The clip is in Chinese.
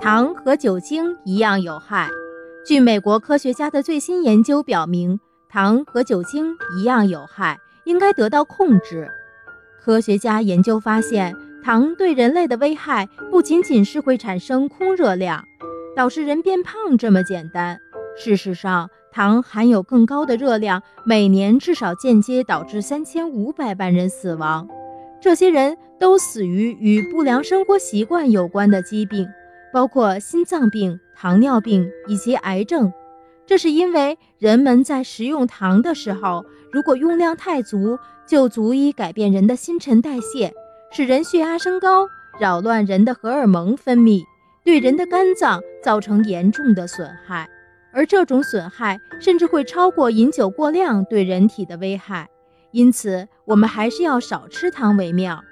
糖和酒精一样有害。据美国科学家的最新研究表明，糖和酒精一样有害，应该得到控制。科学家研究发现，糖对人类的危害不仅仅是会产生空热量，导致人变胖这么简单。事实上，糖含有更高的热量，每年至少间接导致三千五百万人死亡。这些人都死于与不良生活习惯有关的疾病，包括心脏病、糖尿病以及癌症。这是因为人们在食用糖的时候，如果用量太足，就足以改变人的新陈代谢，使人血压升高，扰乱人的荷尔蒙分泌，对人的肝脏造成严重的损害。而这种损害甚至会超过饮酒过量对人体的危害，因此我们还是要少吃糖为妙。